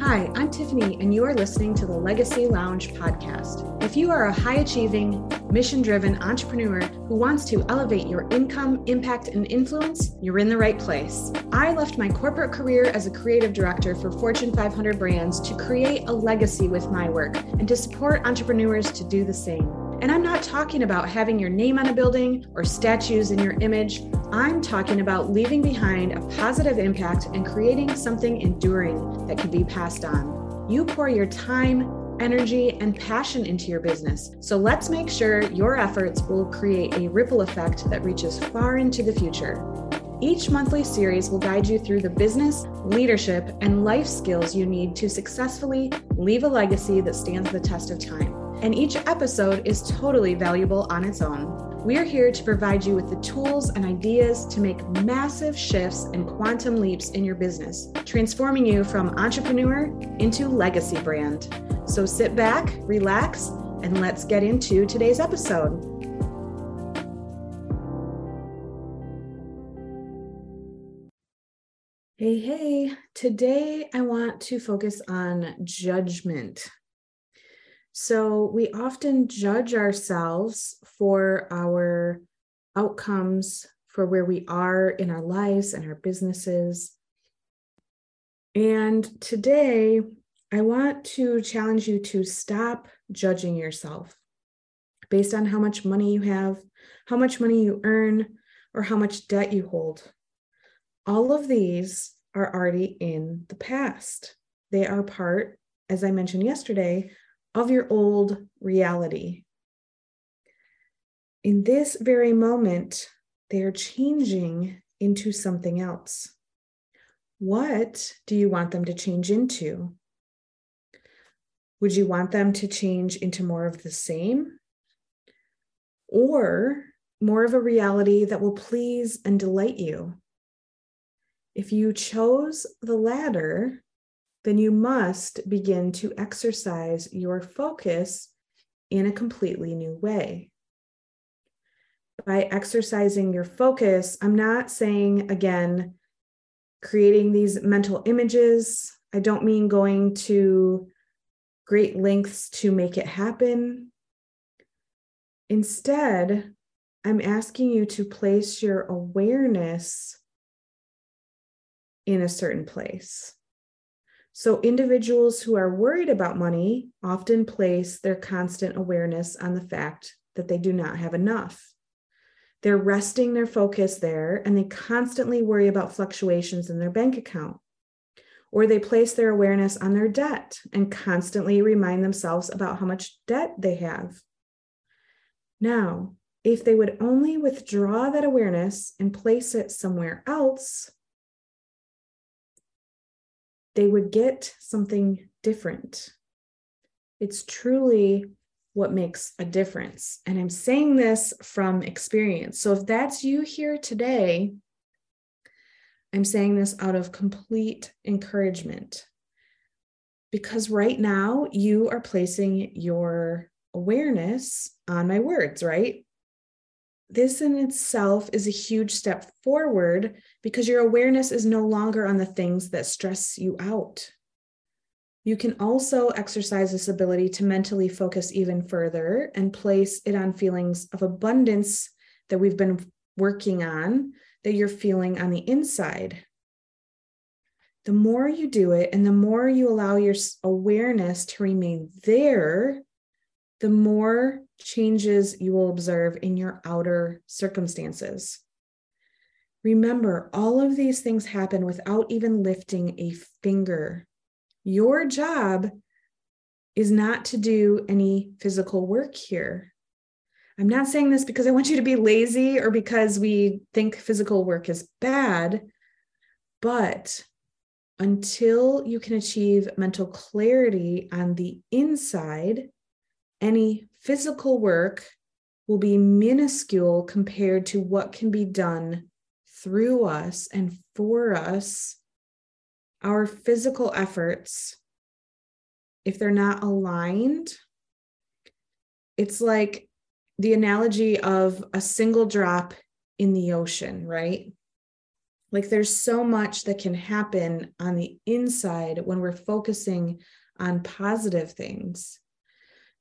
Hi, I'm Tiffany, and you are listening to the Legacy Lounge podcast. If you are a high achieving, mission driven entrepreneur who wants to elevate your income, impact, and influence, you're in the right place. I left my corporate career as a creative director for Fortune 500 brands to create a legacy with my work and to support entrepreneurs to do the same. And I'm not talking about having your name on a building or statues in your image. I'm talking about leaving behind a positive impact and creating something enduring that can be passed on. You pour your time, energy, and passion into your business. So let's make sure your efforts will create a ripple effect that reaches far into the future. Each monthly series will guide you through the business, leadership, and life skills you need to successfully leave a legacy that stands the test of time and each episode is totally valuable on its own. We are here to provide you with the tools and ideas to make massive shifts and quantum leaps in your business, transforming you from entrepreneur into legacy brand. So sit back, relax, and let's get into today's episode. Hey, hey, today I want to focus on judgment. So we often judge ourselves for our outcomes, for where we are in our lives and our businesses. And today, I want to challenge you to stop judging yourself based on how much money you have, how much money you earn, or how much debt you hold. All of these are already in the past. They are part, as I mentioned yesterday, of your old reality. In this very moment, they are changing into something else. What do you want them to change into? Would you want them to change into more of the same? Or more of a reality that will please and delight you? If you chose the latter, then you must begin to exercise your focus in a completely new way. By exercising your focus, I'm not saying again, creating these mental images. I don't mean going to great lengths to make it happen. Instead, I'm asking you to place your awareness in a certain place. So, individuals who are worried about money often place their constant awareness on the fact that they do not have enough. They're resting their focus there and they constantly worry about fluctuations in their bank account. Or they place their awareness on their debt and constantly remind themselves about how much debt they have. Now, if they would only withdraw that awareness and place it somewhere else, they would get something different. It's truly what makes a difference. And I'm saying this from experience. So if that's you here today, I'm saying this out of complete encouragement. Because right now you are placing your awareness on my words, right? This in itself is a huge step forward because your awareness is no longer on the things that stress you out. You can also exercise this ability to mentally focus even further and place it on feelings of abundance that we've been working on, that you're feeling on the inside. The more you do it and the more you allow your awareness to remain there, the more changes you will observe in your outer circumstances. Remember, all of these things happen without even lifting a finger. Your job is not to do any physical work here. I'm not saying this because I want you to be lazy or because we think physical work is bad, but until you can achieve mental clarity on the inside, any physical work will be minuscule compared to what can be done through us and for us. Our physical efforts, if they're not aligned, it's like the analogy of a single drop in the ocean, right? Like there's so much that can happen on the inside when we're focusing on positive things.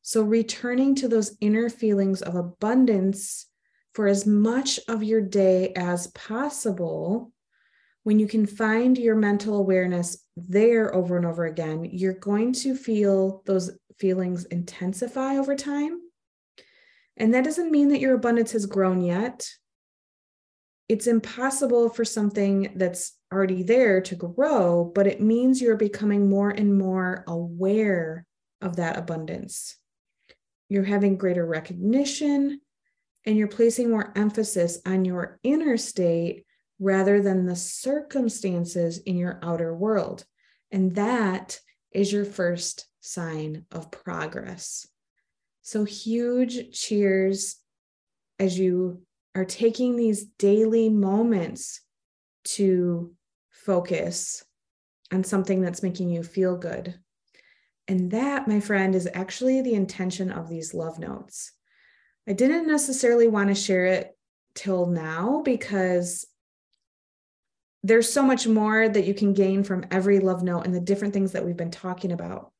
So, returning to those inner feelings of abundance for as much of your day as possible, when you can find your mental awareness there over and over again, you're going to feel those feelings intensify over time. And that doesn't mean that your abundance has grown yet it's impossible for something that's already there to grow, but it means you're becoming more and more aware of that abundance. You're having greater recognition and you're placing more emphasis on your inner state rather than the circumstances in your outer world. And that is your first sign of progress. So, huge cheers as you are taking these daily moments to focus on something that's making you feel good. And that, my friend, is actually the intention of these love notes. I didn't necessarily want to share it till now because there's so much more that you can gain from every love note and the different things that we've been talking about.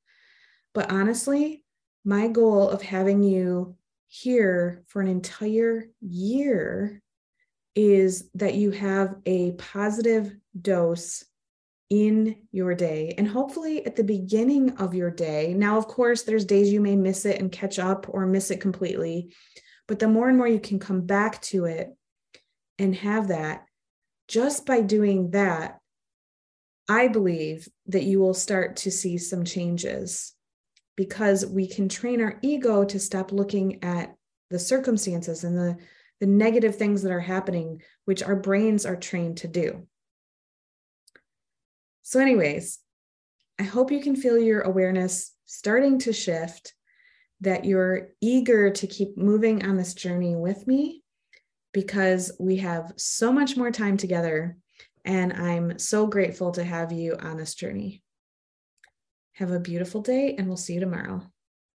But honestly, my goal of having you here for an entire year is that you have a positive dose in your day and hopefully at the beginning of your day. Now, of course, there's days you may miss it and catch up or miss it completely, but the more and more you can come back to it and have that, just by doing that, I believe that you will start to see some changes because we can train our ego to stop looking at the circumstances and the, the negative things that are happening, which our brains are trained to do. So, anyways, I hope you can feel your awareness starting to shift, that you're eager to keep moving on this journey with me because we have so much more time together. And I'm so grateful to have you on this journey. Have a beautiful day, and we'll see you tomorrow.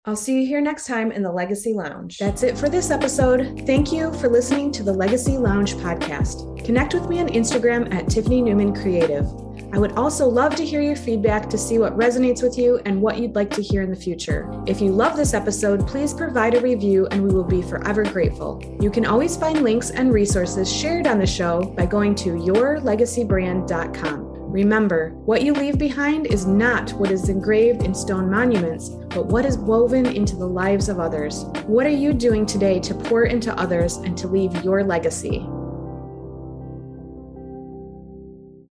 I'll see you here next time in the Legacy Lounge. That's it for this episode. Thank you for listening to the Legacy Lounge podcast. Connect with me on Instagram at Tiffany Newman Creative. I would also love to hear your feedback to see what resonates with you and what you'd like to hear in the future. If you love this episode, please provide a review and we will be forever grateful. You can always find links and resources shared on the show by going to yourlegacybrand.com. Remember, what you leave behind is not what is engraved in stone monuments, but what is woven into the lives of others. What are you doing today to pour into others and to leave your legacy?